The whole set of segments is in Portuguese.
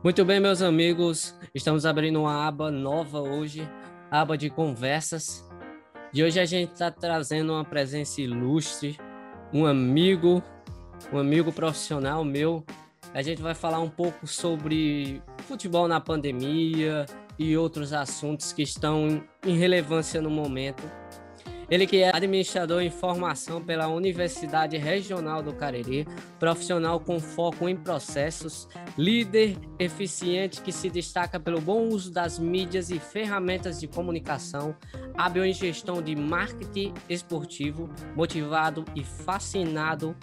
Muito bem, meus amigos, estamos abrindo uma aba nova hoje, aba de conversas. De hoje a gente está trazendo uma presença ilustre, um amigo, um amigo profissional meu. A gente vai falar um pouco sobre futebol na pandemia e outros assuntos que estão em relevância no momento. Ele que é administrador em formação pela Universidade Regional do Cariri, profissional com foco em processos, líder eficiente que se destaca pelo bom uso das mídias e ferramentas de comunicação, hábil em gestão de marketing esportivo, motivado e fascinado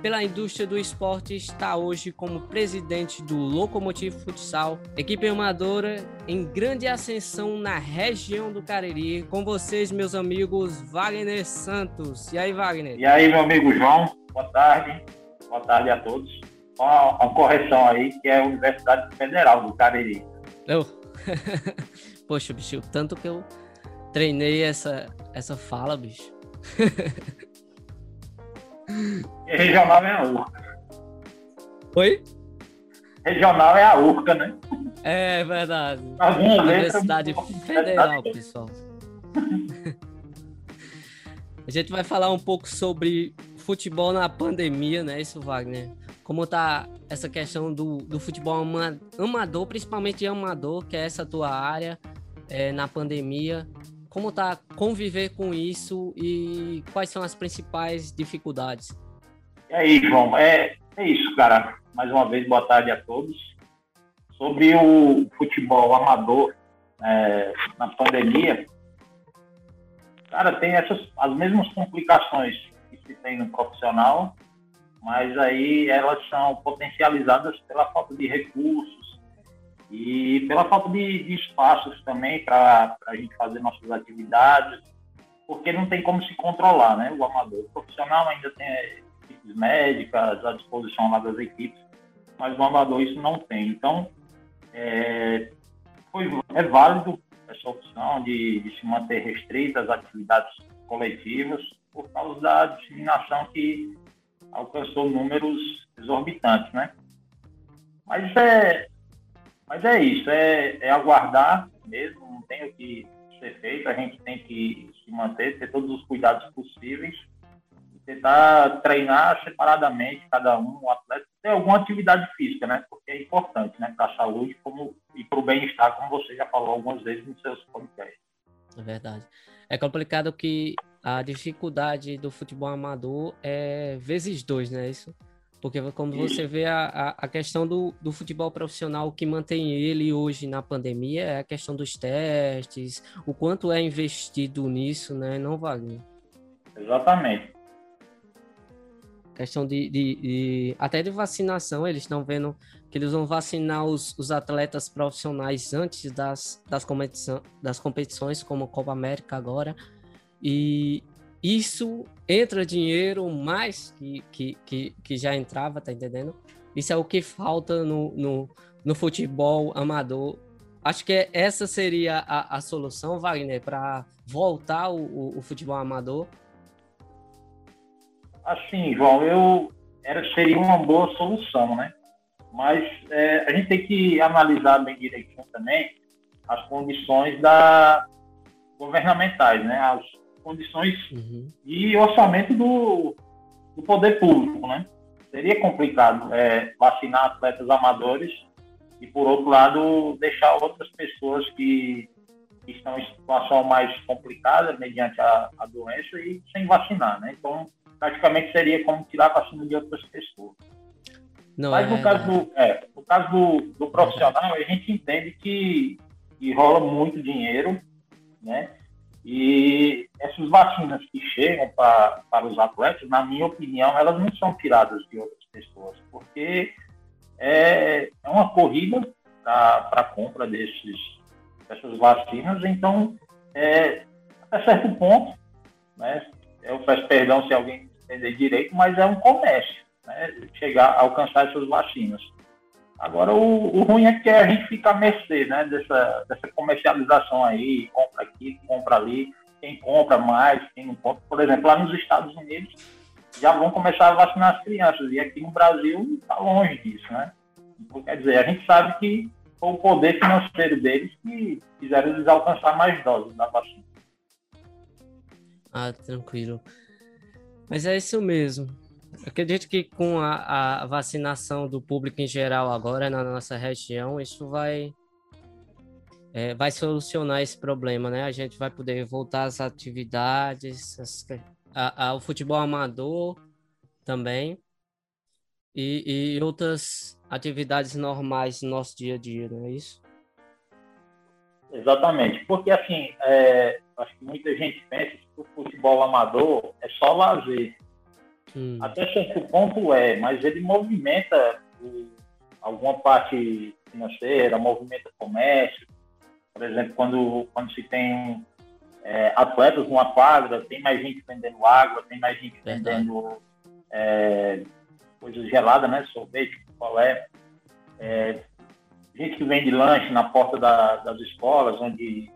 pela indústria do esporte, está hoje como presidente do Locomotivo Futsal, equipe amadora em grande ascensão na região do Cariri. Com vocês, meus amigos Wagner Santos. E aí, Wagner? E aí, meu amigo João, boa tarde. Boa tarde a todos. Uma, uma correção aí, que é a Universidade Federal do Cariri. Eu? Poxa, bicho, tanto que eu treinei essa, essa fala, bicho. Regional é a Urca. Oi? Regional é a Urca, né? É verdade. Alguma Universidade Federal, pessoal. A gente vai falar um pouco sobre futebol na pandemia, né? Isso, Wagner. Como tá essa questão do, do futebol amador, principalmente amador, que é essa tua área, é, na pandemia. Como tá conviver com isso e quais são as principais dificuldades? E aí, João, é, é isso, cara. Mais uma vez, boa tarde a todos. Sobre o futebol amador é, na pandemia, cara, tem essas as mesmas complicações que se tem no profissional, mas aí elas são potencializadas pela falta de recursos, e pela falta de, de espaços também para a gente fazer nossas atividades, porque não tem como se controlar, né? O amador. O profissional ainda tem equipes médicas à disposição lá das equipes, mas o amador isso não tem. Então, é, foi, é válido essa opção de, de se manter restrita às atividades coletivas por causa da disseminação que alcançou números exorbitantes, né? Mas é, mas é isso, é, é aguardar mesmo, não tem o que ser feito, a gente tem que se manter, ter todos os cuidados possíveis, tentar treinar separadamente cada um, o atleta, ter alguma atividade física, né? Porque é importante, né? Para a saúde como, e para o bem-estar, como você já falou algumas vezes nos seus podcasts. É verdade. É complicado que a dificuldade do futebol amador é vezes dois, né? Isso porque como você vê a, a, questão do, do futebol profissional, o que mantém ele hoje na pandemia é a questão dos testes, o quanto é investido nisso, né? Não, Wagner? Exatamente. Questão de, de, de até de vacinação, eles estão vendo que eles vão vacinar os, os atletas profissionais antes das, das, competição, das competições, como a Copa América agora. E, isso entra dinheiro mais que, que, que, que já entrava, tá entendendo? Isso é o que falta no, no, no futebol amador. Acho que essa seria a, a solução, Wagner, para voltar o, o, o, futebol amador. Assim, João, eu era, seria uma boa solução, né? Mas é, a gente tem que analisar bem direitinho também as condições da governamentais, né? As, condições uhum. e orçamento do, do poder público, né? Seria complicado é, vacinar atletas amadores e, por outro lado, deixar outras pessoas que, que estão em situação mais complicada mediante a, a doença e sem vacinar, né? Então, praticamente seria como tirar a vacina de outras pessoas. Não Mas no, é... caso do, é, no caso do, do profissional, a gente entende que, que rola muito dinheiro, né? E essas vacinas que chegam para os atletas, na minha opinião, elas não são tiradas de outras pessoas, porque é, é uma corrida para a compra desses, dessas vacinas, então, é, até certo ponto, né, eu peço perdão se alguém entender direito, mas é um comércio, né, chegar alcançar essas vacinas. Agora, o, o, ruim é que a gente fica a mercê né, dessa, dessa comercialização aí, compra aqui, compra ali, quem compra mais, quem não compra. Por exemplo, lá nos Estados Unidos já vão começar a vacinar as crianças, e aqui no Brasil está longe disso, né? Então, quer dizer, a gente sabe que foi o poder financeiro deles que fizeram eles alcançar mais doses da vacina. Ah, tranquilo. Mas é isso mesmo. acredito que com a, a, vacinação do público em geral agora na nossa região, isso vai é, vai solucionar esse problema, né? A gente vai poder voltar às atividades, as, a, ao futebol amador também e, e outras atividades normais do nosso dia a dia, não é isso? Exatamente, porque assim, é, acho que muita gente pensa que o futebol amador é só lazer. Hum. Até certo ponto é, mas ele movimenta alguma parte financeira, movimenta comércio. Por exemplo, quando, quando se tem é, atletas numa quadra, tem mais gente vendendo água, tem mais gente vendendo é, coisas geladas, né? Sorvete, colé. É, gente que vende lanche na porta da, das escolas, onde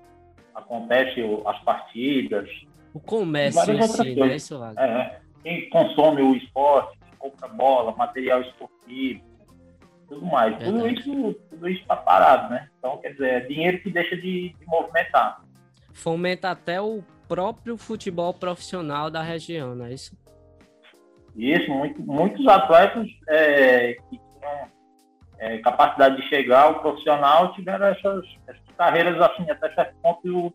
acontece as partidas. O comércio em si, né? Isso vale. É, quem consome o esporte, compra bola, material esportivo, tudo mais. Tudo isso tudo isso está parado, né? Então, quer dizer, é dinheiro que deixa de, de movimentar. Fomenta até o próprio futebol profissional da região, não é isso? Isso, muito, muitos atletas é, que tinham é, capacidade de chegar ao profissional tiveram essas, essas, carreiras assim até certo ponto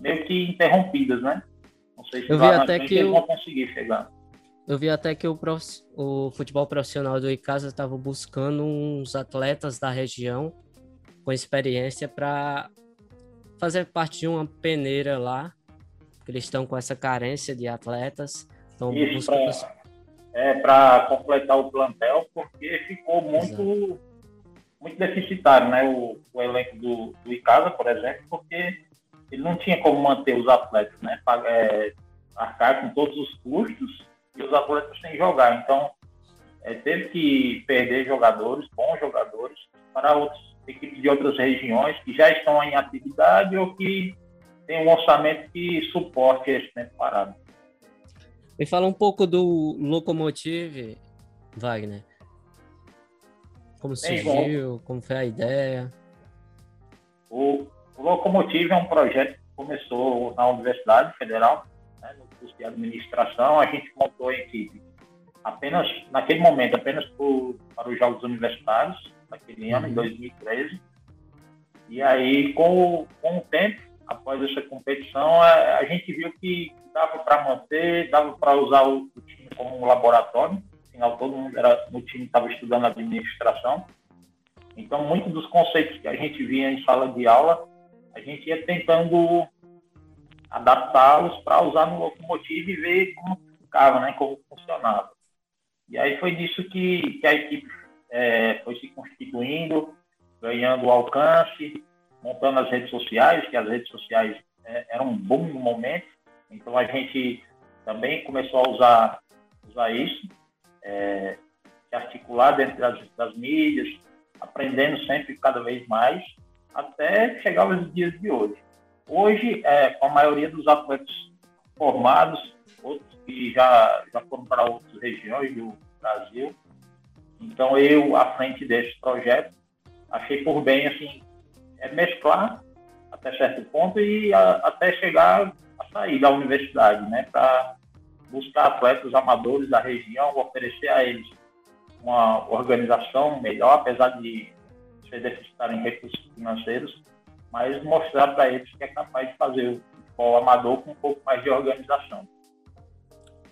meio que interrompidas, né? Não sei se eu vi até que eu... vão conseguir chegar. Eu vi até que o, prof... o futebol profissional do Icasa estava buscando uns atletas da região com experiência para fazer parte de uma peneira lá, porque eles estão com essa carência de atletas. Então, Isso, buscando é, para completar o plantel, porque ficou muito, muito deficitário, né? O, o elenco do, do Icasa, por exemplo, porque ele não tinha como manter os atletas, né? Pagar, é, arcar com todos os custos e os atletas sem jogar. Então, é, teve que perder jogadores, bons jogadores, para outras equipes de outras regiões que já estão em atividade ou que têm um orçamento que suporte esse tempo parado. Me fala um pouco do Locomotive, Wagner. Como surgiu, como foi a ideia? O, o Locomotive é um projeto que começou na Universidade Federal, né, no curso de administração. A gente montou a equipe apenas, naquele momento, apenas para os Jogos Universitários, naquele ano, em 2013. Uhum. E aí, com, com o tempo, após essa competição, a, a gente viu que dava para manter, dava para usar o, o, time como um laboratório. Afinal, todo mundo era, no time estava estudando administração. Então, muitos dos conceitos que a gente via em sala de aula, a gente ia tentando adaptá-los para usar no locomotivo e ver como ficava, né, como funcionava. E aí foi nisso que, que a equipe é, foi se constituindo, ganhando alcance, montando as redes sociais, que as redes sociais é, eram um bom momento. Então a gente também começou a usar, usar isso, é, se articular dentro das, das mídias, aprendendo sempre cada vez mais, até chegar aos dias de hoje. Hoje, é, a maioria dos atletas formados, outros que já, já foram para outras regiões do Brasil, então eu, à frente desse projeto, achei por bem assim, é mesclar até certo ponto e a, até chegar sair da universidade, né, para buscar atletas amadores da região, oferecer a eles uma organização melhor, apesar de ser deficitário em recursos financeiros, mas mostrar para eles que é capaz de fazer o futebol amador com um pouco mais de organização.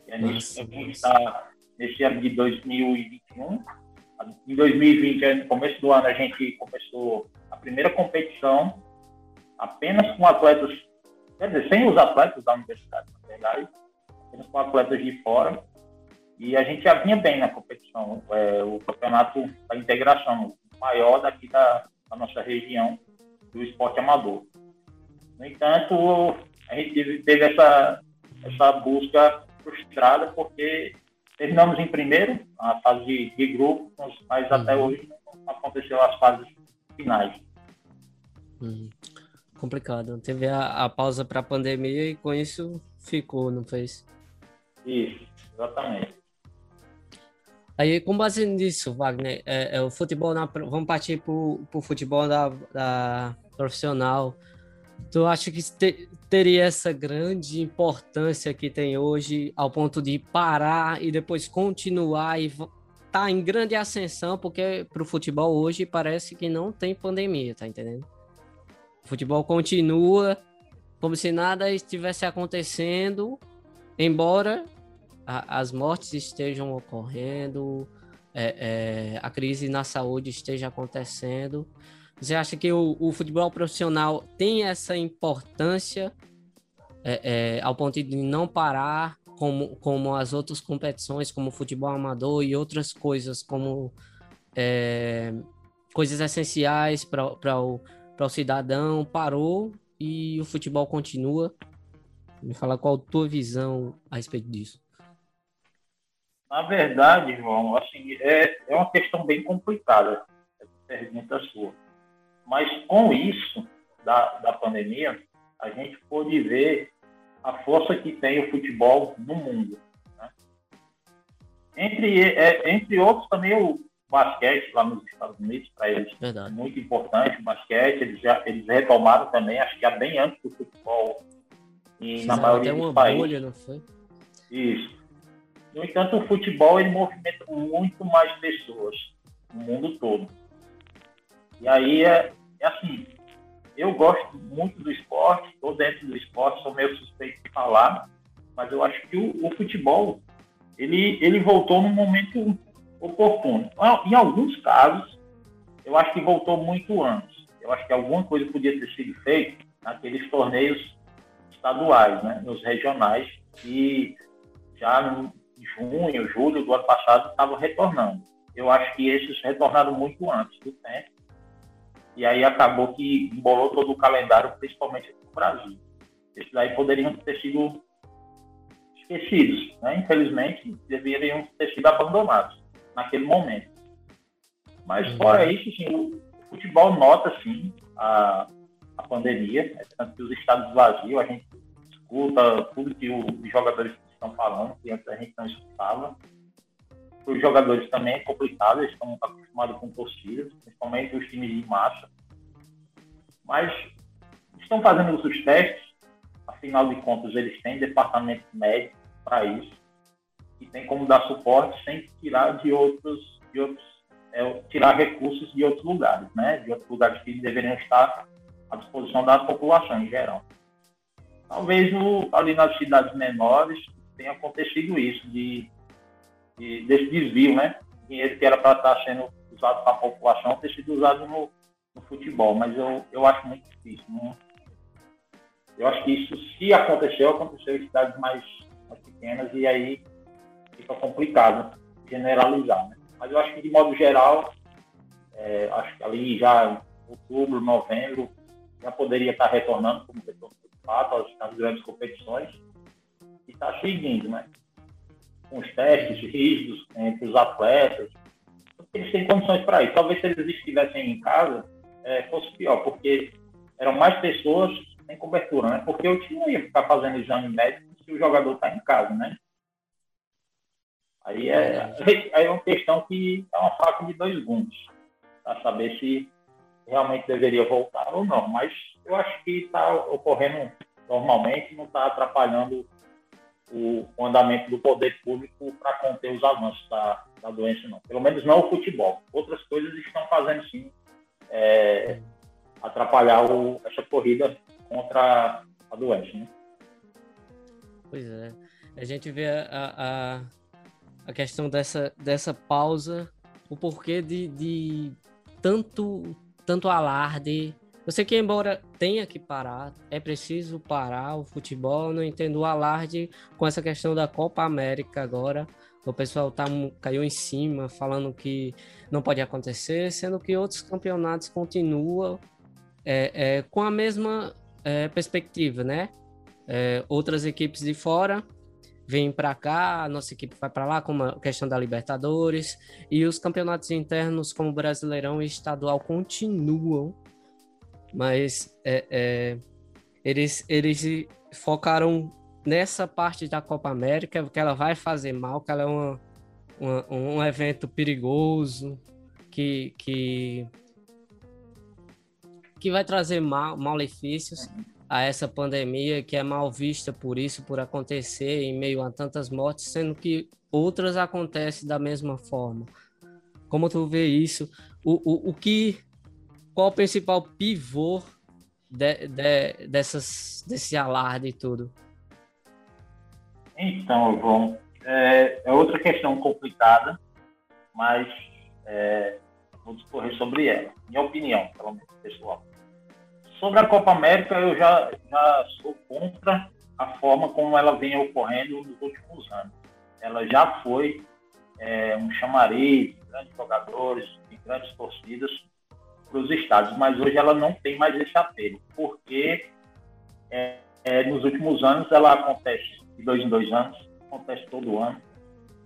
E é nisso que a gente está, nesse ano de 2021. Em 2020, no começo do ano, a gente começou a primeira competição apenas com atletas quer dizer, sem os atletas da universidade, na verdade, apenas com atletas de fora. E a gente já vinha bem na competição. É, o campeonato da integração, maior daqui da, da, nossa região, do esporte amador. No entanto, a gente teve, teve essa, essa busca frustrada, porque terminamos em primeiro, a fase de, de grupo, mas até uhum. hoje não aconteceu as fases finais. Uhum complicado. Teve a, a pausa para a pandemia e com isso ficou, não fez? Isso, exatamente. Aí, com base nisso, Wagner, é, é o futebol na, vamos partir para o futebol da, da, profissional. Tu acha que te, teria essa grande importância que tem hoje, ao ponto de parar e depois continuar e tá em grande ascensão, porque para o futebol hoje parece que não tem pandemia, tá entendendo? O futebol continua como se nada estivesse acontecendo, embora a, as mortes estejam ocorrendo, é, é, a crise na saúde esteja acontecendo. Você acha que o, o futebol profissional tem essa importância é, é, ao ponto de não parar, como, como as outras competições, como futebol amador e outras coisas, como é, coisas essenciais para o, o cidadão, parou e o futebol continua? Me fala qual a tua visão a respeito disso. Na verdade, João, assim, é, é uma questão bem complicada essa pergunta sua. Mas com isso da, da pandemia, a gente pôde ver a força que tem o futebol no mundo. Né? Entre, é, entre outros, também o basquete lá nos Estados Unidos, para eles Verdade. é muito importante o basquete. Eles, já, eles retomaram também, acho que há bem antes do futebol. E na maioria até uma dos países. Bolha, não foi? Isso. No entanto, o futebol ele movimenta muito mais pessoas no mundo todo. E aí é, é assim, eu gosto muito do esporte, estou dentro do esporte, sou meio suspeito de falar, mas eu acho que o, o futebol ele, ele voltou num momento oportuno. Em alguns casos, eu acho que voltou muito antes. Eu acho que alguma coisa podia ter sido feita naqueles torneios estaduais, né, nos regionais, e já junho, julho do ano passado estavam retornando. Eu acho que esses retornaram muito antes do tempo. E aí acabou que embolou todo o calendário, principalmente aqui no Brasil. Esses aí poderiam ter sido esquecidos, né? Infelizmente, deveriam ter sido abandonados naquele momento. Mas uhum. fora isso, sim, o futebol nota sim a, a pandemia, é tanto que os estados vazios, a gente escuta tudo que os jogadores estão falando, que antes a gente não escutava. Os jogadores também é complicado, eles estão acostumados com torcidas, principalmente os times de massa. Mas estão fazendo os testes, afinal de contas, eles têm departamento médico para isso, e tem como dar suporte sem tirar de outros, de outros é, tirar recursos de outros lugares, né? de outros lugares que deveriam estar à disposição da população em geral. Talvez no, ali nas cidades menores tem acontecido isso, de, de, desse desvio, né? Dinheiro que era para estar tá sendo usado para a população ter sido usado no, no, futebol, mas eu, eu acho muito difícil. Né? Eu acho que isso, se aconteceu, aconteceu em cidades mais, mais pequenas e aí fica complicado generalizar, né? Mas eu acho que, de modo geral, é, acho que ali já outubro, novembro, já poderia estar retornando como retorno de fato às grandes competições e está seguindo, né? Com os testes rígidos entre os atletas. Eles têm condições para isso. Talvez se eles estivessem em casa, é, fosse pior, porque eram mais pessoas sem cobertura, né? Porque time não ia ficar fazendo exame médico se o jogador está em casa, né? Aí é, aí é uma questão que é uma faca de dois gumes, para saber se realmente deveria voltar ou não. Mas eu acho que está ocorrendo normalmente, não está atrapalhando o, o andamento do poder público para conter os avanços da, da doença, não. Pelo menos não o futebol. Outras coisas estão fazendo, sim, é, atrapalhar o, essa corrida contra a doença, né? Pois é. A gente vê a, a, a questão dessa, dessa pausa, o porquê de, de tanto, tanto alarde, eu sei que, embora tenha que parar, é preciso parar o futebol. Não entendo o alarde com essa questão da Copa América agora. O pessoal tá, caiu em cima, falando que não pode acontecer, sendo que outros campeonatos continuam é, é, com a mesma é, perspectiva, né? É, outras equipes de fora vêm para cá, a nossa equipe vai para lá, como a questão da Libertadores, e os campeonatos internos, como Brasileirão e Estadual, continuam mas é, é, eles, eles focaram nessa parte da Copa América, que ela vai fazer mal, que ela é uma, um, um evento perigoso que, que, que vai trazer mal, malefícios a essa pandemia que é mal vista por isso, por acontecer em meio a tantas mortes, sendo que outras acontecem da mesma forma. Como tu vê isso? O, o, o que, qual o principal pivô de, de, dessas, desse alarde e tudo? Então, João, é, é outra questão complicada, mas é, vou discorrer sobre ela, minha opinião, pelo menos pessoal. Sobre a Copa América, eu já, já sou contra a forma como ela vem ocorrendo nos últimos anos. Ela já foi é, um chamariz de grandes jogadores, de grandes torcidas para os estados, mas hoje ela não tem mais esse apelo, porque é, é, nos últimos anos ela acontece de dois em dois anos, acontece todo ano.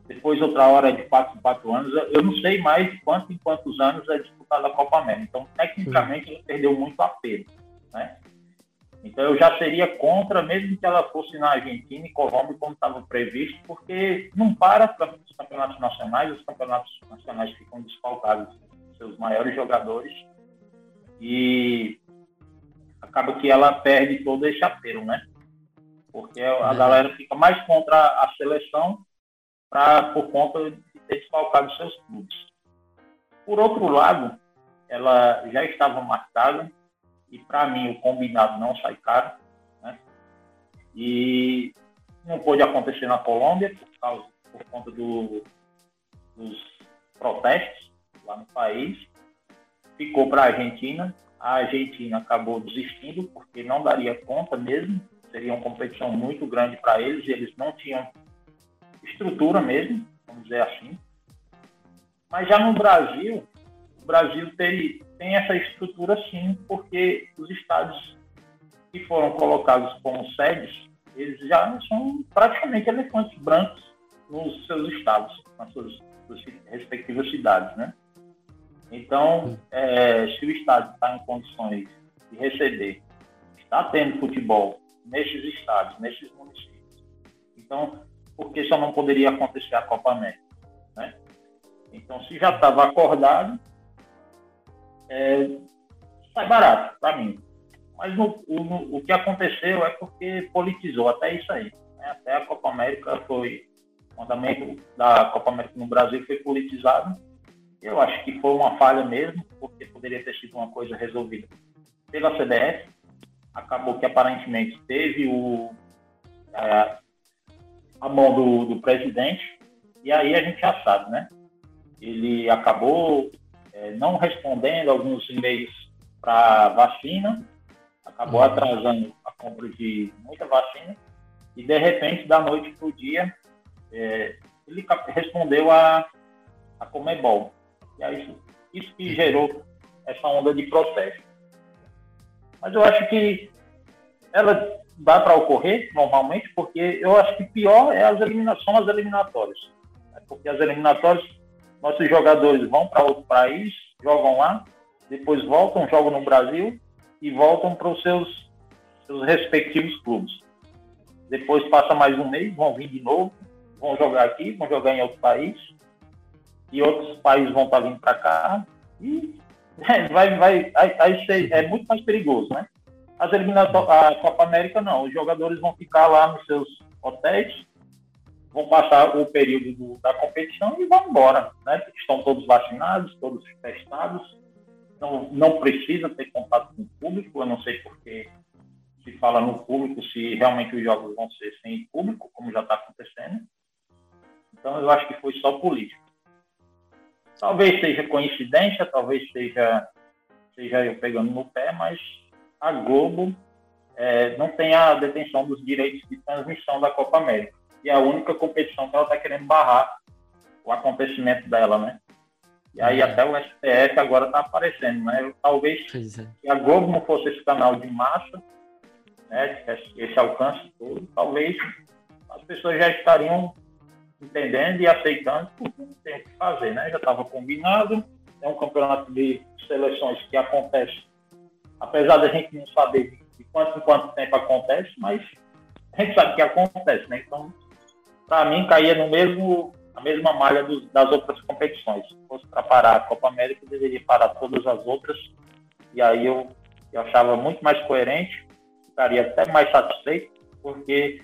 Depois, outra hora de quatro em quatro anos. Eu não sei mais de quanto em quantos anos é disputada a Copa América. Então, tecnicamente, ela perdeu muito apelo. Né? Então, eu já seria contra, mesmo que ela fosse na Argentina e Colômbia, como estava previsto, porque não para para os campeonatos nacionais, os campeonatos nacionais ficam desfalcados seus maiores jogadores e acaba que ela perde todo esse apelo, né? Porque a é. galera fica mais contra a seleção pra, por conta de ter desfalcado seus clubes. Por outro lado, ela já estava marcada e para mim o combinado não sai caro, né? E não pôde acontecer na Colômbia por causa por conta do, dos protestos lá no país. Ficou para a Argentina. A Argentina acabou desistindo porque não daria conta mesmo. Seria uma competição muito grande para eles. E eles não tinham estrutura mesmo, vamos dizer assim. Mas já no Brasil, o Brasil tem, tem essa estrutura sim, porque os estados que foram colocados como sedes, eles já são praticamente elefantes brancos nos seus estados, nas suas, suas respectivas cidades, né? Então, é, se o estado está em condições de receber, está tendo futebol nesses estados, nesses municípios, então, por que só não poderia acontecer a Copa América? Né? Então, se já estava acordado, é, sai barato para mim. Mas no, o, o, que aconteceu é porque politizou até isso aí. Né? Até a Copa América foi, o andamento da Copa América no Brasil foi politizado. Eu acho que foi uma falha mesmo, porque poderia ter sido uma coisa resolvida pela CDF. Acabou que aparentemente teve o, é, a mão do, do presidente, e aí a gente já sabe, né? Ele acabou é, não respondendo alguns e-mails para vacina, acabou uhum. atrasando a compra de muita vacina, e de repente, da noite para o dia, é, ele respondeu a, a Comebol. E aí, isso, isso que gerou essa onda de processo. Mas eu acho que ela dá para ocorrer normalmente, porque eu acho que pior é as eliminações, são as eliminatórias. Né? Porque as eliminatórias, nossos jogadores vão para outro país, jogam lá, depois voltam, jogam no Brasil e voltam para os seus, seus respectivos clubes. Depois passa mais um mês, vão vir de novo, vão jogar aqui, vão jogar em outro país, e outros países vão estar vindo para cá, e vai, vai, aí, aí é muito mais perigoso, né? As eliminatórias, a Copa América não, os jogadores vão ficar lá nos seus hotéis, vão passar o período do, da competição e vão embora, né? Estão todos vacinados, todos testados, não, não precisa ter contato com o público, eu não sei porque se fala no público, se realmente os jogos vão ser sem público, como já está acontecendo. Então eu acho que foi só político. Talvez seja coincidência, talvez seja, seja eu pegando no pé, mas a Globo é, não tem a detenção dos direitos de transmissão da Copa América. E é a única competição que ela está querendo barrar o acontecimento dela, né? E aí é. até o STF agora está aparecendo, né? Talvez é. se a Globo não fosse esse canal de massa, né, esse alcance todo, talvez as pessoas já estariam entendendo e aceitando porque não tem o que fazer, né? Já estava combinado, é um campeonato de seleções que acontece apesar da gente não saber de quanto em quanto tempo acontece, mas a gente sabe que acontece, né? Então, para mim, caía no mesmo a mesma malha dos, das outras competições. Se fosse para parar a Copa América, deveria parar todas as outras. E aí eu, eu achava muito mais coerente, ficaria até mais satisfeito, porque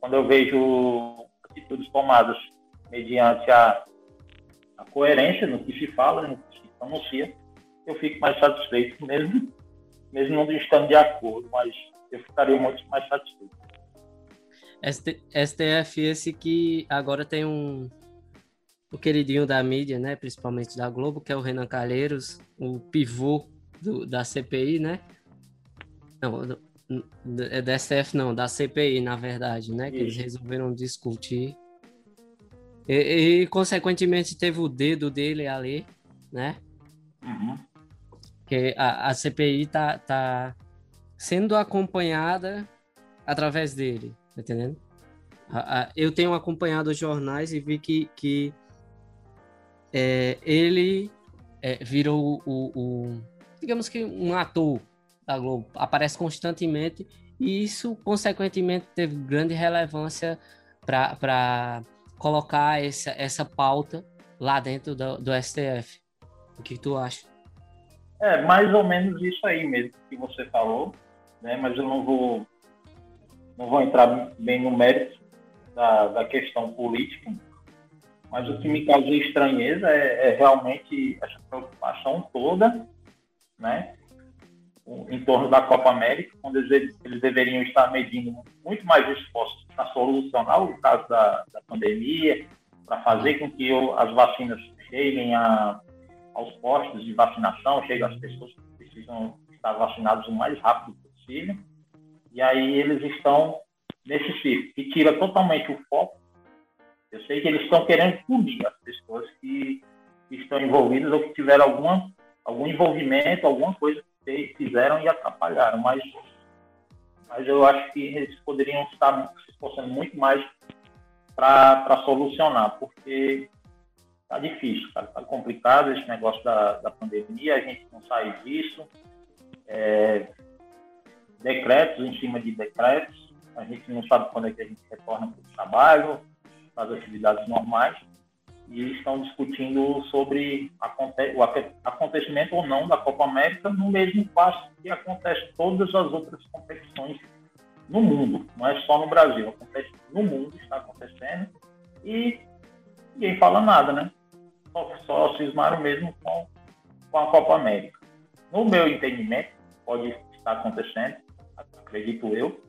quando eu vejo atitudes tomadas mediante a, a coerência no que se fala, no que se pronuncia, eu fico mais satisfeito, mesmo, mesmo não estando de acordo, mas eu ficaria muito mais satisfeito. STF esse que agora tem um o queridinho da mídia, né, principalmente da Globo, que é o Renan Calheiros, o pivô do, da CPI, né? Não, é da STF não, da CPI, na verdade, né? Que eles resolveram discutir. E, e, consequentemente, teve o dedo dele ali, né? Uhum. Que a, a CPI tá, tá sendo acompanhada através dele, tá entendendo? Eu tenho acompanhado os jornais e vi que, que é, ele é, virou o, o, digamos que um ator da Globo, aparece constantemente e isso, consequentemente, teve grande relevância para colocar essa, essa pauta lá dentro do, do STF. O que tu acha? É, mais ou menos isso aí mesmo que você falou, né? mas eu não vou, não vou entrar bem no mérito da, da questão política, mas o que me causou estranheza é, é realmente essa preocupação toda, né? Em torno da Copa América, quando eles, eles deveriam estar medindo muito mais esforços para solucionar o caso da, da pandemia, para fazer com que as vacinas cheguem a, aos postos de vacinação, cheguem às pessoas que precisam estar vacinadas o mais rápido possível. E aí eles estão nesse ciclo, que tira totalmente o foco. Eu sei que eles estão querendo punir as pessoas que, que estão envolvidas ou que tiveram alguma, algum envolvimento, alguma coisa fizeram e atrapalharam, mas, mas eu acho que eles poderiam estar se esforçando muito mais para solucionar, porque tá difícil, cara, tá complicado esse negócio da, da pandemia, a gente não sai disso, é, decretos em cima de decretos, a gente não sabe quando é que a gente retorna para o trabalho, para as atividades normais, e estão discutindo sobre o acontecimento ou não da Copa América no mesmo passo que acontece todas as outras competições no mundo, não é só no Brasil, acontece no mundo, está acontecendo, e ninguém fala nada, né? Só, só cismaram mesmo com, com a Copa América. No meu entendimento, pode estar acontecendo, acredito eu,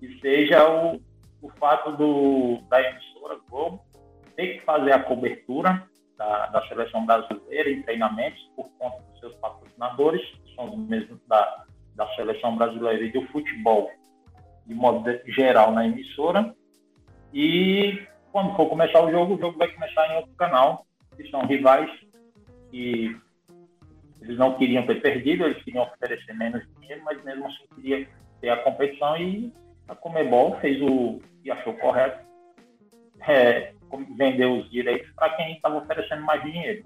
que seja o, o fato do, da emissora Globo ter que fazer a cobertura da, da seleção brasileira em treinamentos por conta dos seus patrocinadores, que são os mesmos da, da seleção brasileira e do futebol, de modo geral, na emissora. E quando for começar o jogo, o jogo vai começar em outro canal, que são rivais que eles não queriam ter perdido, eles queriam oferecer menos dinheiro, mas mesmo assim queria ter a competição e a Comebol fez o que achou correto, é, vender os direitos para quem estava oferecendo mais dinheiro.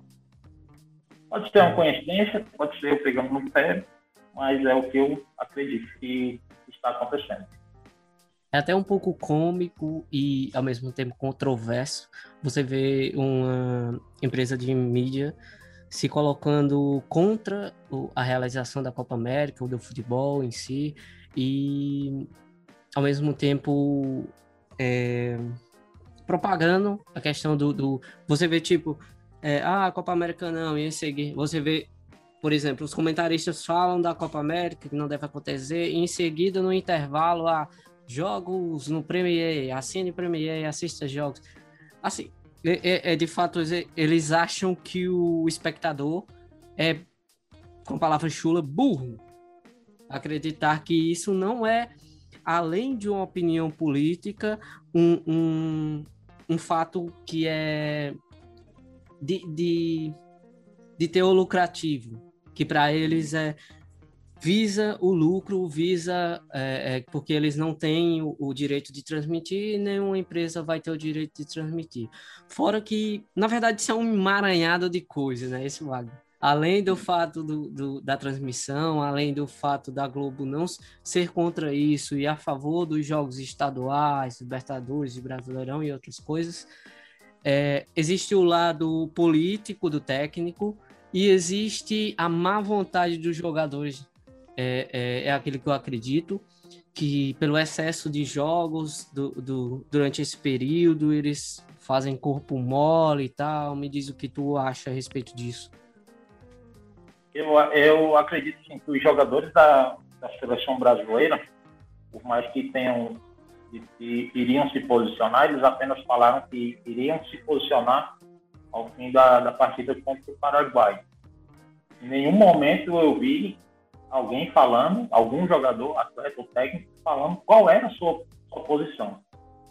Pode ser uma coincidência, pode ser eu pegando no pé, mas é o que eu acredito que está acontecendo. É até um pouco cômico e ao mesmo tempo controverso você vê uma empresa de mídia se colocando contra a realização da Copa América ou do futebol em si e ao mesmo tempo é, propagando a questão do, do você vê tipo é, ah Copa América não e seguir você vê por exemplo os comentaristas falam da Copa América que não deve acontecer e em seguida no intervalo ah, jogos no Premier assine Premier assista jogos. Assim é, é, é de fato eles acham que o espectador é com palavra chula burro. Acreditar que isso não é além de uma opinião política um, um um fato que é de, de, de teor lucrativo, que para eles é visa o lucro, visa é, é, porque eles não têm o, o, direito de transmitir, nenhuma empresa vai ter o direito de transmitir. Fora que, na verdade, isso é um emaranhado de coisas, né? Esse Wagner além do fato do, do, da transmissão, além do fato da Globo não ser contra isso e a favor dos jogos estaduais, Libertadores Brasileirão e outras coisas, é, existe o lado político do técnico e existe a má vontade dos jogadores. É, é, é aquilo que eu acredito que pelo excesso de jogos do, do, durante esse período eles fazem corpo mole e tal. Me diz o que tu acha a respeito disso. Eu, eu acredito sim, que os jogadores da, da seleção brasileira, por mais que tenham que iriam se posicionar, eles apenas falaram que iriam se posicionar ao fim da, da partida contra o Paraguai. Em nenhum momento eu vi alguém falando, algum jogador, atleta ou técnico, falando qual era a sua, sua posição.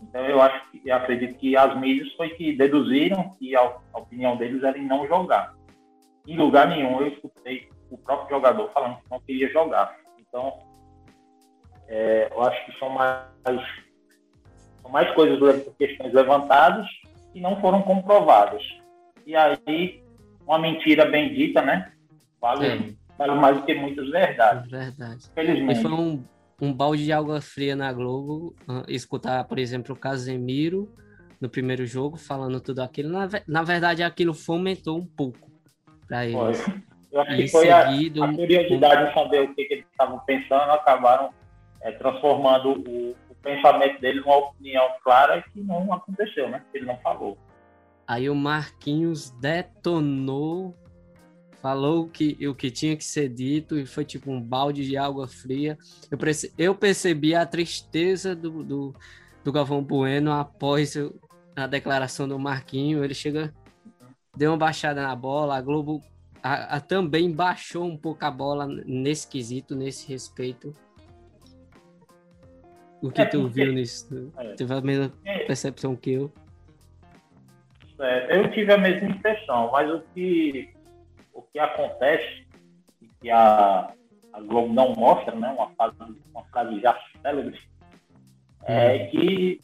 Então eu acho que eu acredito que as mídias foi que deduziram que a, a opinião deles era em não jogar. Em lugar nenhum eu escutei o próprio jogador falando que não queria jogar. Então é, eu acho que são mais são mais coisas questões levantadas que não foram comprovadas. E aí uma mentira bendita, né? Vale, vale mais do que muitas verdades. Verdade. Felizmente. E foi um um balde de água fria na Globo, uh, escutar, por exemplo, o Casemiro no primeiro jogo falando tudo aquilo. Na, na verdade, aquilo fomentou um pouco para eles. Foi. Eu acho que foi seguido, a, a curiosidade um... de saber o que, que eles estavam pensando, acabaram é, transformando o, o, pensamento deles numa opinião clara que não aconteceu, né? Ele não falou. Aí o Marquinhos detonou falou que, o que tinha que ser dito e foi tipo um balde de água fria. Eu, eu percebi a tristeza do, do, do Galvão Bueno após a declaração do Marquinho. Ele chega, deu uma baixada na bola, a Globo a, a, também baixou um pouco a bola nesse quesito, nesse respeito. O que é, tu viu nisso? É, Teve a mesma é, percepção que eu? É, eu tive a mesma impressão, mas o que o que acontece, que a, a Globo não mostra, né, uma, frase, uma frase já célebre, é uhum. que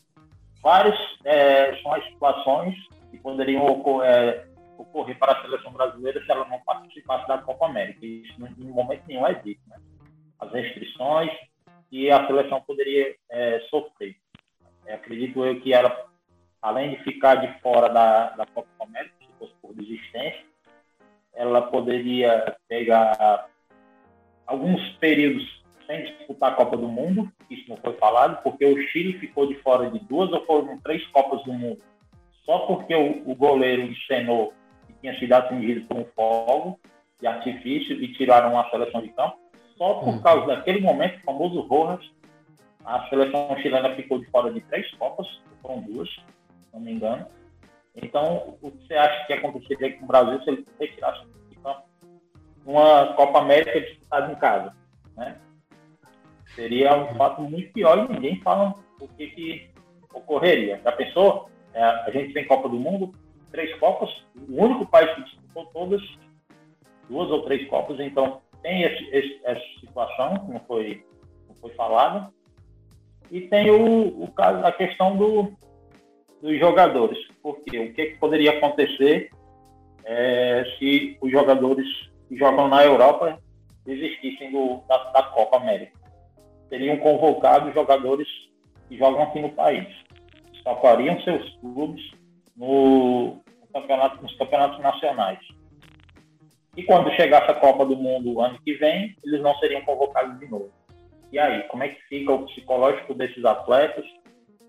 várias é, são as situações que poderiam ocorrer, é, ocorrer, para a seleção brasileira se ela não participasse da Copa América. Isso em momento nenhum é dito. Né? As restrições que a seleção poderia é, sofrer. É, acredito eu que ela, além de ficar de fora da, da Copa América, se fosse por desistência, ela poderia pegar alguns períodos sem disputar a Copa do Mundo, isso não foi falado, porque o Chile ficou de fora de duas ou foram três Copas do Mundo, só porque o, o goleiro encenou tinha sido atingido por um fogo de artifício e tiraram a seleção de campo. Só por uhum. causa daquele momento, o famoso Rojas, a seleção chilena ficou de fora de três Copas, foram duas, se não me engano. Então, o que você acha que aconteceria com o Brasil se ele retirasse de campo uma Copa América disputada em casa? Né? Seria um fato muito pior e ninguém fala o que, que ocorreria. Já pensou? É, a gente tem Copa do Mundo, três Copas, o único país que disputou todas, duas ou três Copas, então tem esse, esse, essa situação que não foi, não foi falada. E tem o, o caso, a questão do, dos jogadores. Porque o que, que poderia acontecer é, se os jogadores que jogam na Europa desistissem do, da, da, Copa América? Seriam convocados jogadores que jogam aqui no país. Socariam seus clubes no, no campeonato, nos campeonatos nacionais. E quando chegasse a Copa do Mundo ano que vem, eles não seriam convocados de novo. E aí, como é que fica o psicológico desses atletas?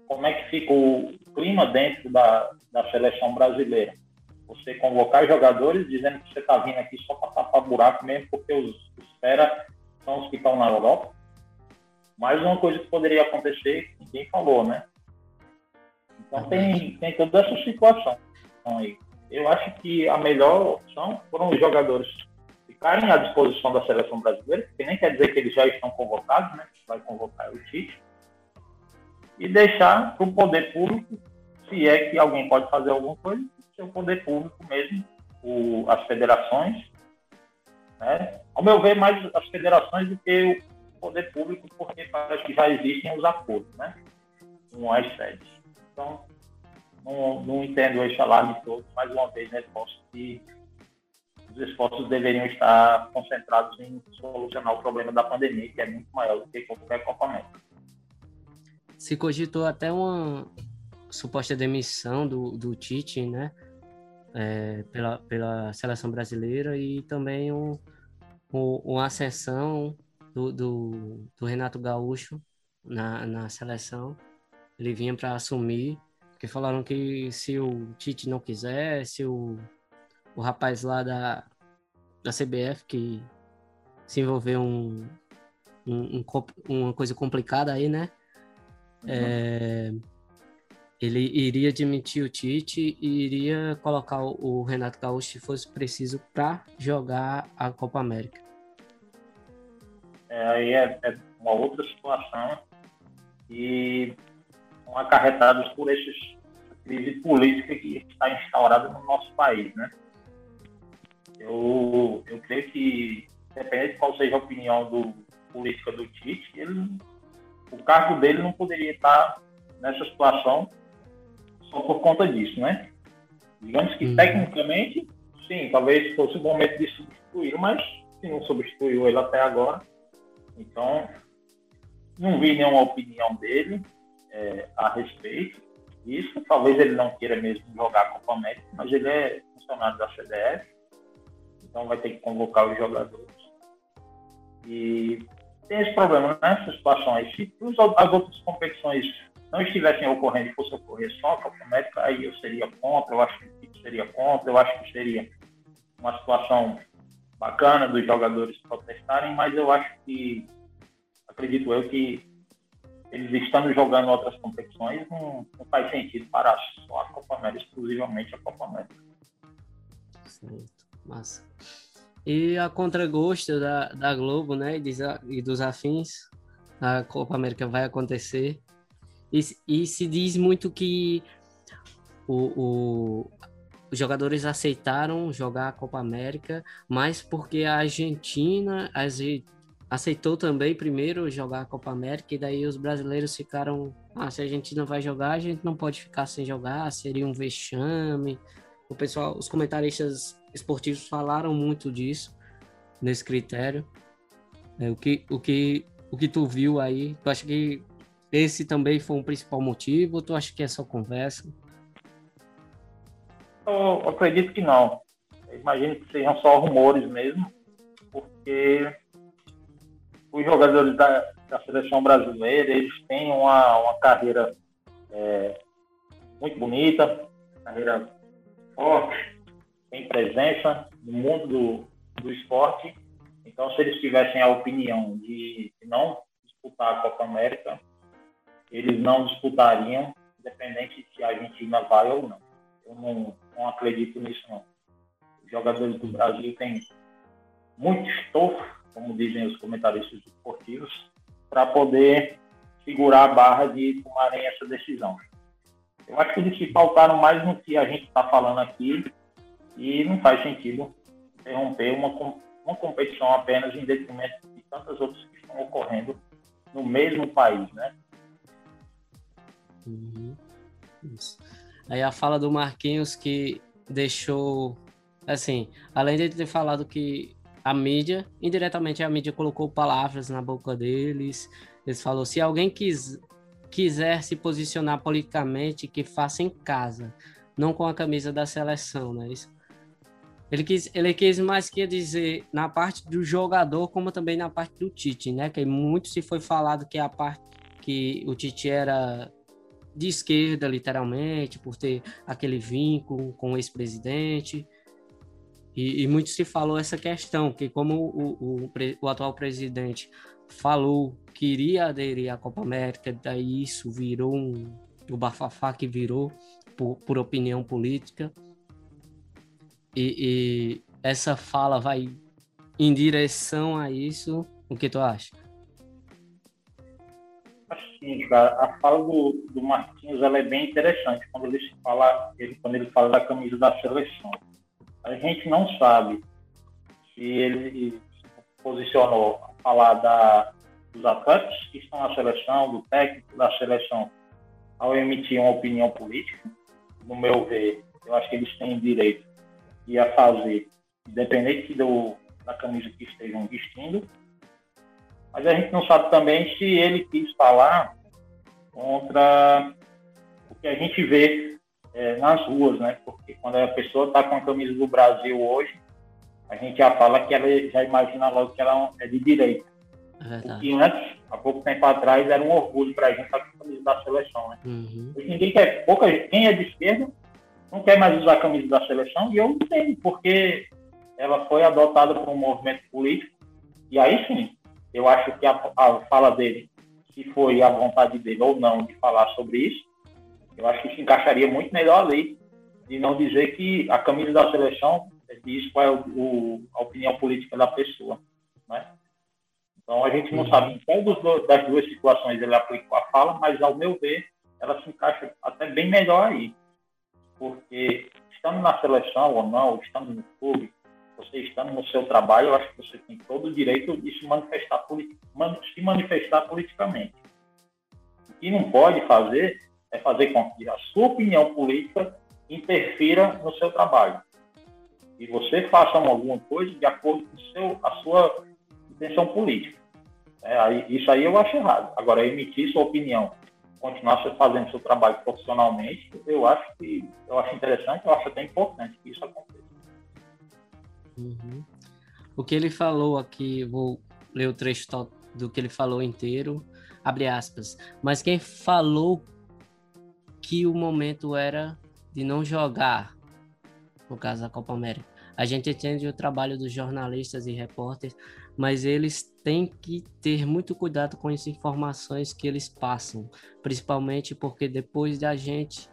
como é que fica o clima dentro da, da seleção brasileira. Você convocar jogadores dizendo que você está vindo aqui só para tapar buraco mesmo, porque os, os fera são os que estão na Europa. Mais uma coisa que poderia acontecer, ninguém falou, né? Então tem, tem toda essa situação aí. Eu acho que a melhor opção foram os jogadores ficarem à disposição da seleção brasileira, que nem quer dizer que eles já estão convocados, né? Vai convocar o Tite e deixar para o poder público, se é que alguém pode fazer alguma coisa, ser o poder público mesmo, o, as federações. Né? Ao meu ver, mais as federações do que o poder público, porque parece que já existem os acordos né? com as sedes. Então, não, não entendo esse alarme todo, mais uma vez, né, posso que os esforços deveriam estar concentrados em solucionar o problema da pandemia, que é muito maior do que qualquer América se cogitou até uma suposta demissão do, do Tite, né? É, pela, pela seleção brasileira e também um, um, uma ascensão do, do, do Renato Gaúcho na, na seleção. Ele vinha para assumir, porque falaram que se o Tite não quiser, se o, o rapaz lá da, da CBF que se envolveu um, um, um uma coisa complicada aí, né? Uhum. É, ele iria demitir o Tite e iria colocar o, Renato Gaúcho se fosse preciso para jogar a Copa América. É, aí é, é uma outra situação e são acarretados por esses crise política que está instaurada no nosso país, né? Eu, eu creio que, dependendo de qual seja a opinião do política do Tite, ele, o cargo dele não poderia estar nessa situação só por conta disso, né? Digamos que uhum. tecnicamente, sim, talvez fosse o momento de substituir, mas se não substituiu ele até agora, então não vi nenhuma opinião dele é, a respeito disso. Talvez ele não queira mesmo jogar a Copa América, mas ele é funcionário da CDF, então vai ter que convocar os jogadores. E tem esse problema nessas situações. Se as outras competições não estivessem ocorrendo fosse ocorrer só a Copa América, aí eu seria contra, eu acho que seria contra, eu acho que seria uma situação bacana dos jogadores protestarem, mas eu acho que, acredito eu, que eles estando jogando outras competições, não, não faz sentido parar só a Copa América, exclusivamente a Copa América. Certo, massa. E a contragosto da, da Globo, né, e dos afins, a Copa América vai acontecer. E, e se diz muito que o, o, os jogadores aceitaram jogar a Copa América, mas porque a Argentina aceitou também primeiro jogar a Copa América, e daí os brasileiros ficaram, ah, se a Argentina vai jogar, a gente não pode ficar sem jogar, seria um vexame. O pessoal, os comentaristas esportivos falaram muito disso, nesse critério. É, o, que, o, que, o que tu viu aí, tu acha que esse também foi um principal motivo ou tu acha que é só conversa? Eu acredito que não. Eu imagino que sejam só rumores mesmo, porque os jogadores da, da seleção brasileira, eles têm uma, uma carreira é, muito bonita, carreira forte, tem presença no mundo do, do esporte. Então, se eles tivessem a opinião de não disputar a Copa América, eles não disputariam, independente se a Argentina vai ou não. Eu não, não acredito nisso, não. Os jogadores do Brasil têm muito estofo, como dizem os comentaristas esportivos, para poder segurar a barra de tomarem essa decisão. Eu acho que eles se pautaram mais no que a gente está falando aqui e não faz sentido interromper uma, uma competição apenas em detrimento de tantas outras que estão ocorrendo no mesmo país, né? Uhum. Aí a fala do Marquinhos que deixou, assim, além de ter falado que a mídia, indiretamente a mídia colocou palavras na boca deles, eles falou se alguém quis, quiser se posicionar politicamente, que faça em casa, não com a camisa da seleção, né? Isso ele quis, ele quis mais que dizer na parte do jogador, como também na parte do Tite, né? Que muito se foi falado que a parte que o Tite era de esquerda, literalmente, por ter aquele vínculo com o ex-presidente. E, e, muito se falou essa questão, que como o, o, o, atual presidente falou que iria aderir à Copa América, daí isso virou um, o bafafá que virou por, por opinião política e, e essa fala vai em direção a isso, o que tu acha? Acho que a fala do, do ela é bem interessante quando ele fala, ele, quando ele fala da camisa da seleção. A gente não sabe se ele posicionou a falar da, dos atletas que estão na seleção, do técnico da seleção, ao emitir uma opinião política. No meu ver, eu acho que eles têm direito ia fazer, independente do, da camisa que estejam vestindo. Mas a gente não sabe também se ele quis falar contra o que a gente vê é, nas ruas, né? Porque quando a pessoa está com a camisa do Brasil hoje, a gente já fala que ela já imagina logo que ela é de direita. É o que antes, há pouco tempo atrás, era um orgulho para a gente estar com a camisa da seleção, né? Uhum. Hoje ninguém quer, pouca quem é de esquerda não quer mais usar a camisa da seleção e eu entendo, porque ela foi adotada por um movimento político e aí sim, eu acho que a, a fala dele, se foi a vontade dele ou não de falar sobre isso, eu acho que se encaixaria muito melhor ali, de não dizer que a camisa da seleção diz qual é o, o, a opinião política da pessoa. Né? Então a gente não sabe em qual dos, das duas situações ele aplicou a fala, mas ao meu ver, ela se encaixa até bem melhor aí. Porque estando na seleção ou não, estando no clube, você estando no seu trabalho, eu acho que você tem todo o direito de se manifestar, se manifestar politicamente. O que não pode fazer é fazer com que a sua opinião política interfira no seu trabalho. E você faça alguma coisa de acordo com seu, a sua intenção política. É, aí, isso aí eu acho errado. Agora, emitir sua opinião, continuar fazendo seu trabalho profissionalmente, eu acho que eu acho interessante, eu acho até importante que isso aconteça. Uhum. O que ele falou aqui, vou ler o trecho do que ele falou inteiro, abre aspas. Mas quem falou que o momento era de não jogar, no caso da Copa América. A gente entende o trabalho dos jornalistas e repórteres, mas eles têm que ter muito cuidado com as informações que eles passam, principalmente porque depois da gente,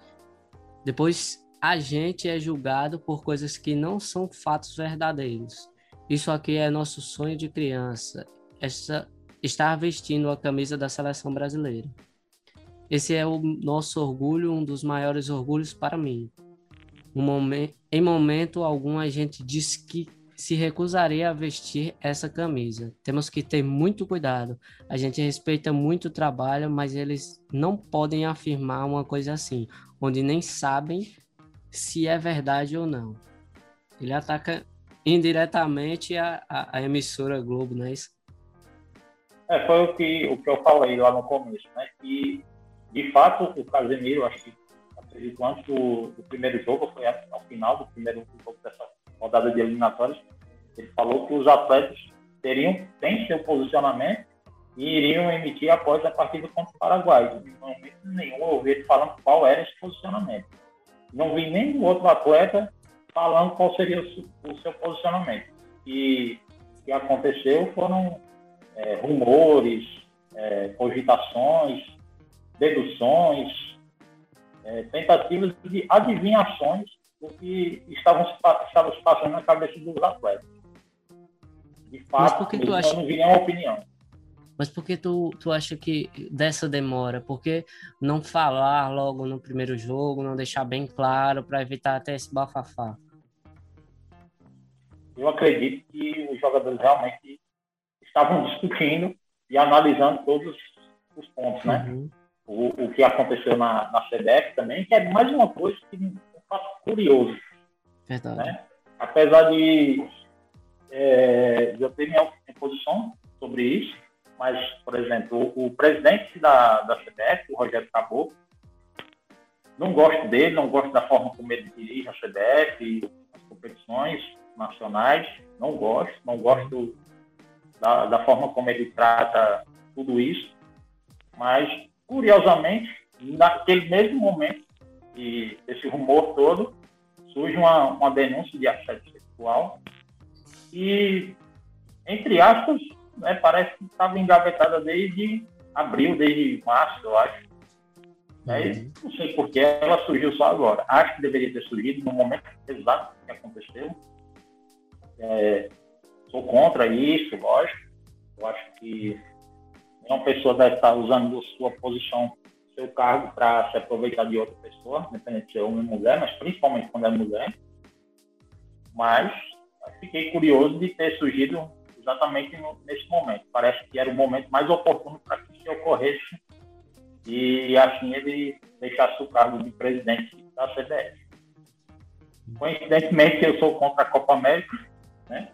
depois a gente é julgado por coisas que não são fatos verdadeiros. Isso aqui é nosso sonho de criança, essa, estar vestindo a camisa da seleção brasileira. Esse é o nosso orgulho, um dos maiores orgulhos para mim. Um em momento algum, a gente diz que se recusaria a vestir essa camisa. Temos que ter muito cuidado. A gente respeita muito o trabalho, mas eles não podem afirmar uma coisa assim, onde nem sabem se é verdade ou não. Ele ataca indiretamente a, a, a emissora Globo, não é isso? É, foi o que, o que eu falei lá no começo, né? De fato, o Casemiro, acho que acredito antes do, do primeiro jogo, foi ao final do primeiro jogo dessa rodada de eliminatórias, ele falou que os atletas teriam, têm seu posicionamento e iriam emitir após a partida contra o Paraguai. Em momento nenhum eu ouvi ele falando qual era esse posicionamento não vi nenhum outro atleta falando qual seria o, seu posicionamento. E o que aconteceu foram é, rumores, é, cogitações, deduções, é, tentativas de adivinhações do que estavam se, estavam se passando na cabeça dos atletas. De fato, eu acha... não vi nenhuma opinião. Mas por que tu, tu acha que dessa demora? Por que não falar logo no primeiro jogo, não deixar bem claro para evitar até esse bafafá? Eu acredito que os jogadores realmente estavam discutindo e analisando todos os pontos, né? Uhum. O, o que aconteceu na, na CBF também, que é mais uma coisa que um fato curioso. Verdade. Né? Apesar de, é, de eu ter minha posição sobre isso, mas, por exemplo, o, o presidente da, da CBF, o Rogério Caboclo, não gosto dele, não gosto da forma como ele dirige a CBF, as competições nacionais, não gosto, não gosto da, da forma como ele trata tudo isso, mas, curiosamente, naquele mesmo momento, e esse rumor todo, surge uma, uma denúncia de assédio sexual e, entre aspas, né, parece que estava engavetada desde abril, desde março, eu acho. Uhum. Não sei por que ela surgiu só agora. Acho que deveria ter surgido no momento exato que aconteceu. É, sou contra isso, lógico. Eu acho que uma pessoa deve estar usando sua posição, seu cargo, para se aproveitar de outra pessoa, independente de ser homem ou mulher, mas principalmente quando é mulher. Mas fiquei curioso de ter surgido exatamente nesse momento. Parece que era o momento mais oportuno para que isso ocorresse e assim ele deixasse o cargo de presidente da CBF. Coincidentemente, eu sou contra a Copa América, né?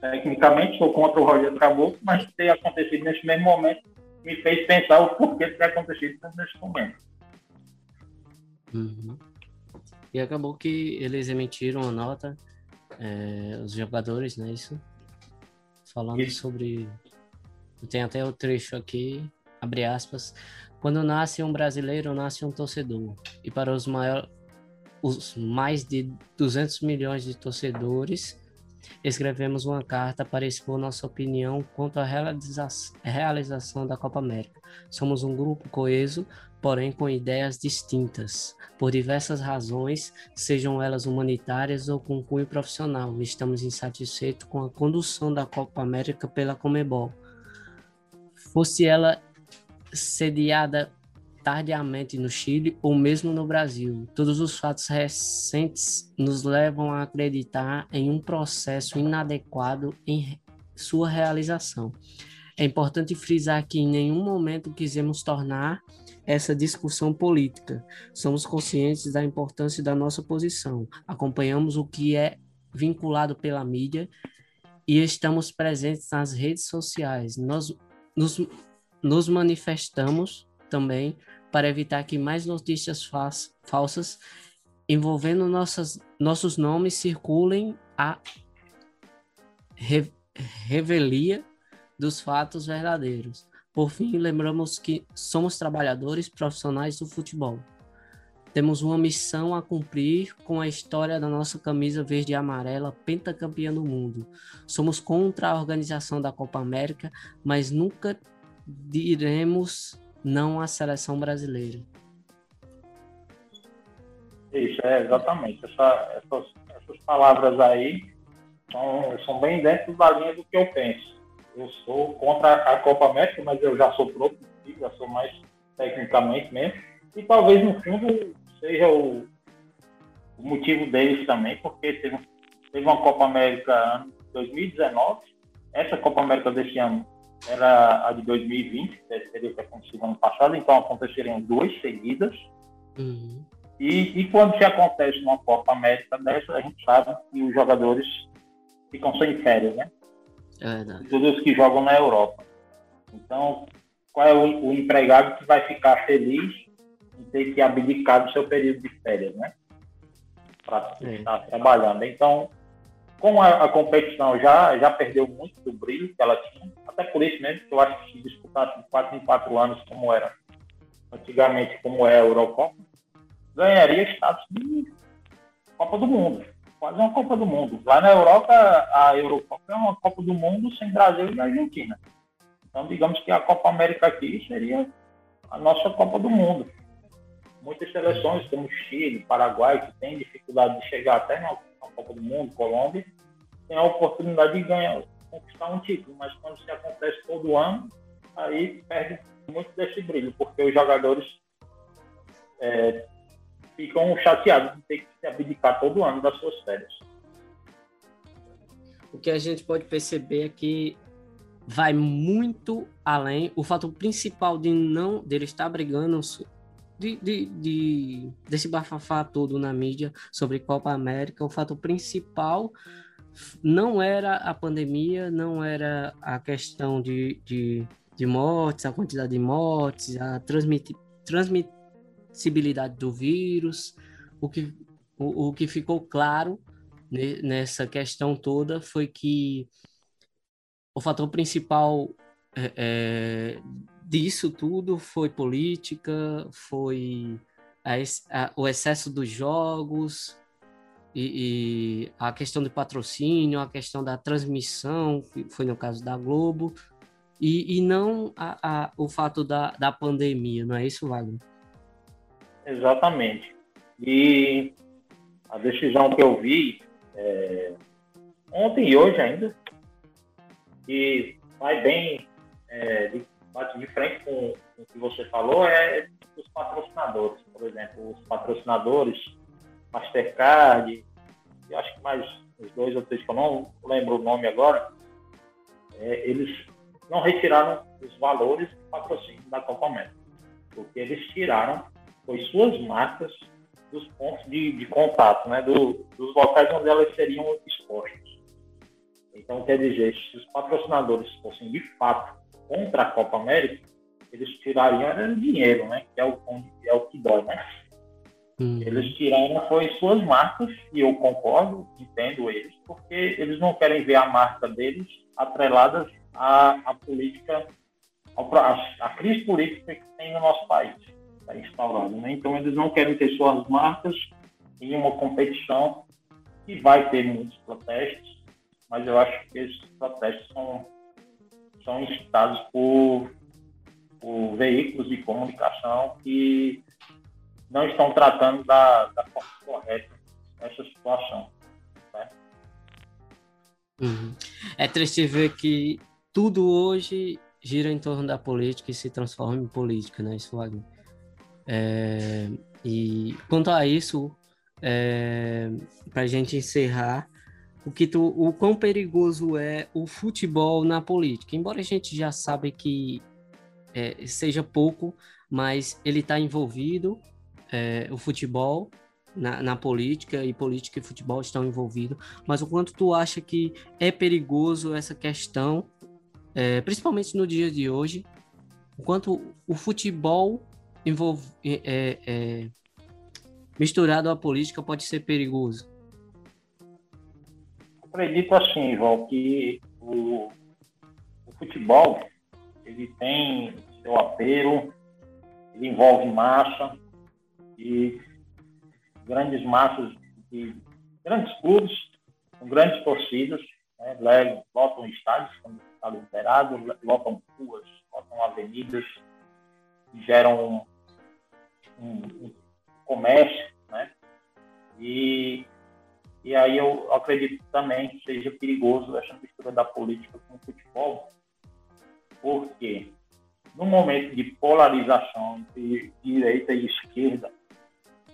Tecnicamente, sou contra o Roger Trabuco, mas ter acontecido nesse mesmo momento me fez pensar o porquê ter acontecido nesse momento. Uhum. E acabou que eles emitiram a nota, é, os jogadores, né? Isso. Falando sobre. Tem até o trecho aqui, abre aspas. Quando nasce um brasileiro, nasce um torcedor. E para os, maior, os mais de 200 milhões de torcedores, escrevemos uma carta para expor nossa opinião quanto à realiza realização da Copa América. Somos um grupo coeso, porém com ideias distintas, por diversas razões, sejam elas humanitárias ou com cunho profissional. Estamos insatisfeitos com a condução da Copa América pela Comebol. Fosse ela sediada tardiamente no Chile ou mesmo no Brasil. Todos os fatos recentes nos levam a acreditar em um processo inadequado em sua realização. É importante frisar que em nenhum momento quisemos tornar essa discussão política. Somos conscientes da importância da nossa posição, acompanhamos o que é vinculado pela mídia e estamos presentes nas redes sociais. Nós nos, nos manifestamos também para evitar que mais notícias falsas envolvendo nossas, nossos nomes circulem a re, revelia dos fatos verdadeiros. Por fim, lembramos que somos trabalhadores profissionais do futebol. Temos uma missão a cumprir com a história da nossa camisa verde e amarela, pentacampeã do mundo. Somos contra a organização da Copa América, mas nunca diremos não à seleção brasileira. Isso, é exatamente. Essa, essas, essas palavras aí são, são bem dentro da linha do que eu penso. Eu sou contra a Copa América, mas eu já sou pro, já sou mais tecnicamente mesmo. E talvez no fundo seja o, o motivo deles também, porque teve, teve uma Copa América em 2019, essa Copa América desse ano era a de 2020, que teria que acontecer no ano passado, então aconteceriam duas seguidas. Uhum. E, e, quando se acontece uma Copa América dessa, a gente sabe que os jogadores ficam sem férias, né? É Todos os que jogam na Europa. Então, qual é o, o, empregado que vai ficar feliz em ter que abdicar do seu período de férias, né? Para estar trabalhando. Então, como a, a, competição já, já perdeu muito do brilho que ela tinha, até por isso mesmo que eu acho que se disputasse de 4 em 4 anos, como era antigamente, como é a Eurocopa, ganharia status de Copa do Mundo. Quase uma Copa do Mundo. Lá na Europa, a Eurocopa é uma Copa do Mundo sem Brasil e Argentina. Então, digamos que a Copa América aqui seria a nossa Copa do Mundo. Muitas seleções, como Chile, Paraguai, que têm dificuldade de chegar até na Copa do Mundo, Colômbia, tem a oportunidade de ganhar, conquistar um título, mas quando isso acontece todo ano, aí perde muito desse brilho, porque os jogadores é, ficam chateados de ter que se abdicar todo ano das suas férias. O que a gente pode perceber é que vai muito além. O fato principal de não dele estar brigando de, de, de, desse bafafá todo na mídia sobre Copa América, o fato principal não era a pandemia, não era a questão de, de, de mortes, a quantidade de mortes, a transmissibilidade do vírus. O que, o, o que ficou claro nessa questão toda foi que o fator principal é, é, disso tudo foi política, foi a, a, o excesso dos jogos e, e, a questão do patrocínio, a questão da transmissão, que foi no caso da Globo, e, e não a, o fato da, da pandemia, não é isso, Wagner? Exatamente. E a decisão que eu vi é, ontem e hoje ainda, que vai bem é, de bate de frente com, com o que você falou é os patrocinadores. Por exemplo, os patrocinadores, Mastercard, e acho que mais os dois ou três que eu não lembro o nome agora, é, eles não retiraram os valores do patrocínio da Copa América, porque eles tiraram foi suas marcas dos pontos de, de contato, né, do, dos locais onde elas seriam expostas. Então, quer dizer, se os patrocinadores fossem de fato contra a Copa América, eles tirariam dinheiro, né? Que é o, é o que dói, né? Hum. Eles tiraram foi suas marcas, e eu concordo, entendo eles, porque eles não querem ver a marca deles atreladas à, à política, à, crise política que tem no nosso país, está instaurada. Né? Então, eles não querem ter suas marcas em uma competição que vai ter muitos protestos, mas eu acho que esses protestos são, são incitados por, por veículos de comunicação que não estão tratando da, da forma correta essa situação. Né? Uhum. É triste ver que tudo hoje gira em torno da política e se transforma em política, né, isso, Wagner? É, e quanto a isso, é, para a gente encerrar, o que tu, o quão perigoso é o futebol na política. Embora a gente já sabe que é, seja pouco, mas ele está envolvido é, o futebol na, na, política e política e futebol estão envolvidos, mas o quanto tu acha que é perigoso essa questão, é, principalmente no dia de hoje, o quanto o futebol envolve, é, é, é misturado à política pode ser perigoso? Acredito assim, João, que o, o futebol ele tem seu apelo, ele envolve massa, grandes massas de grandes clubes, com grandes torcidas, né, lotam estádios quando está liberado, lotam ruas, lotam avenidas, geram um, um, um comércio, né? E, e aí eu acredito também que seja perigoso essa mistura da política com o futebol, porque no momento de polarização de direita e esquerda,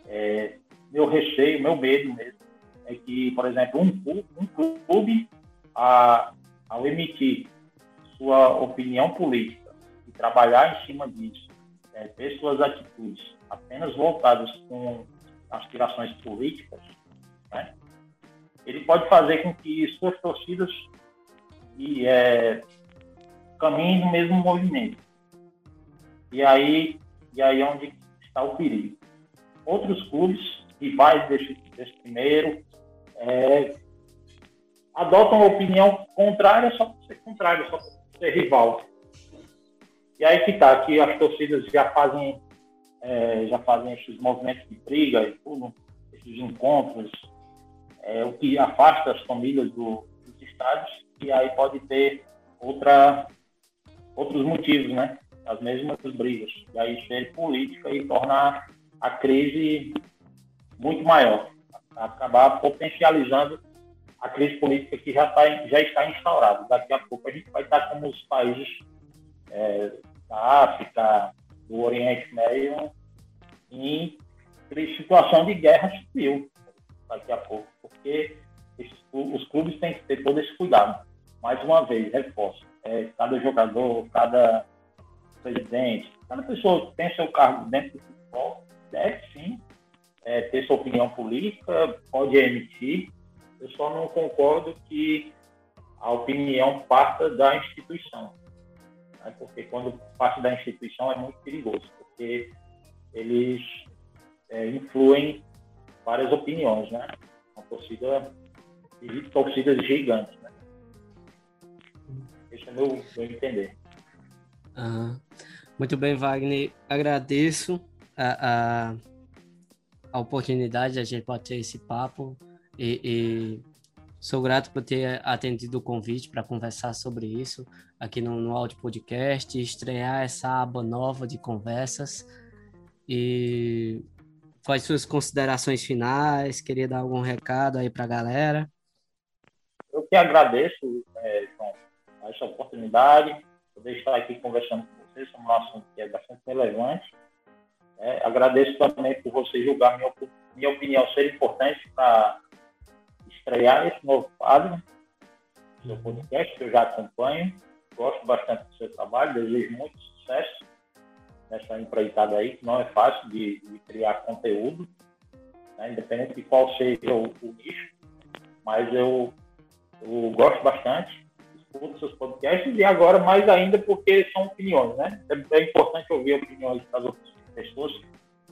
é, meu receio, meu medo mesmo, é que, por exemplo, um, um clube, a, ao emitir sua opinião política e trabalhar em cima disso, é, ter suas atitudes apenas voltadas com aspirações políticas, né, ele pode fazer com que suas torcidas e, é, caminhem no mesmo movimento. E aí, e aí é onde está o perigo outros clubes rivais desse, desse primeiro é, adotam a opinião contrária só por ser contrária, só por ser rival. E aí que tá, que as torcidas já fazem, é, já fazem esses movimentos de briga e tudo, esses encontros, é, o que afasta as famílias do, dos estádios, e aí pode ter outra, outros motivos, né? As mesmas brigas. E aí ser política e tornar a crise muito maior, acabar potencializando a crise política que já, tá, já está instaurada. Daqui a pouco a gente vai estar como os países é, da África, do Oriente Médio, em situação de guerra civil daqui a pouco, porque os clubes têm que ter todo esse cuidado. Mais uma vez, reforço, é, cada jogador, cada presidente, cada pessoa que tem seu cargo dentro do futebol, deve sim é, ter sua opinião política, pode emitir. Eu só não concordo que a opinião parta da instituição. Né? Porque quando parte da instituição é muito perigoso, porque eles é, influem várias opiniões, né? Uma torcida, torcidas gigantes, né? Esse é meu, meu entender. Ah, muito bem, Wagner. Agradeço a, a, a oportunidade de a gente bater esse papo e, e, sou grato por ter atendido o convite para conversar sobre isso aqui no, no Audio Podcast, estrear essa aba nova de conversas e quais suas considerações finais? Queria dar algum recado aí para a galera? Eu que agradeço, é, João, essa oportunidade, poder estar aqui conversando com vocês sobre um assunto que é bastante relevante é, agradeço também por você julgar minha, minha opinião ser importante para estrear esse novo quadro, seu podcast, que eu já acompanho. Gosto bastante do seu trabalho, desejo muito sucesso nessa empreitada aí, que não é fácil de, de criar conteúdo, né, independente de qual seja o, o nicho. Mas eu, eu gosto bastante escuto seus podcasts e agora mais ainda porque são opiniões, né? É, é importante ouvir opiniões das outras pessoas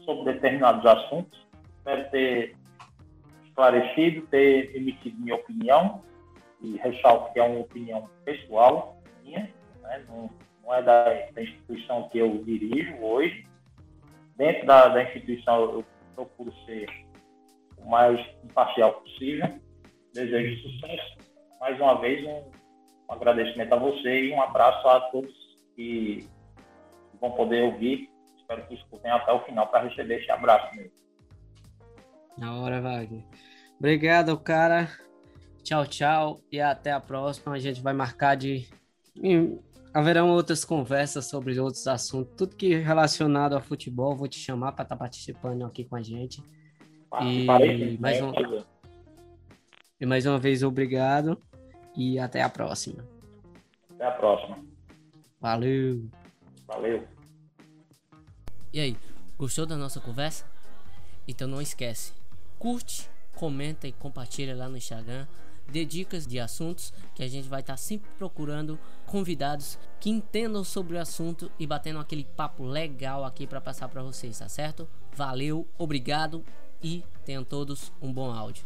sobre determinados assuntos. Espero ter esclarecido, ter emitido minha opinião e ressalto que é uma opinião pessoal minha, né? não, não, é da, da, instituição que eu dirijo hoje. Dentro da, da instituição eu procuro ser o mais imparcial possível. Desejo sucesso. Mais uma vez, um, um agradecimento a você e um abraço a todos que vão poder ouvir. Espero que escutem até o final para receber esse abraço mesmo. Na hora, Wagner. Obrigado, cara. Tchau, tchau. E até a próxima. A gente vai marcar de. Haverão outras conversas sobre outros assuntos. Tudo que é relacionado a futebol, vou te chamar para estar tá participando aqui com a gente. E mais, um... e mais uma vez, obrigado. E até a próxima. Até a próxima. Valeu. Valeu. E aí, gostou da nossa conversa? Então não esquece, curte, comenta e compartilha lá no Instagram. Dê dicas de assuntos que a gente vai estar tá sempre procurando convidados que entendam sobre o assunto e batendo aquele papo legal aqui para passar para vocês, tá certo? Valeu, obrigado e tenham todos um bom áudio.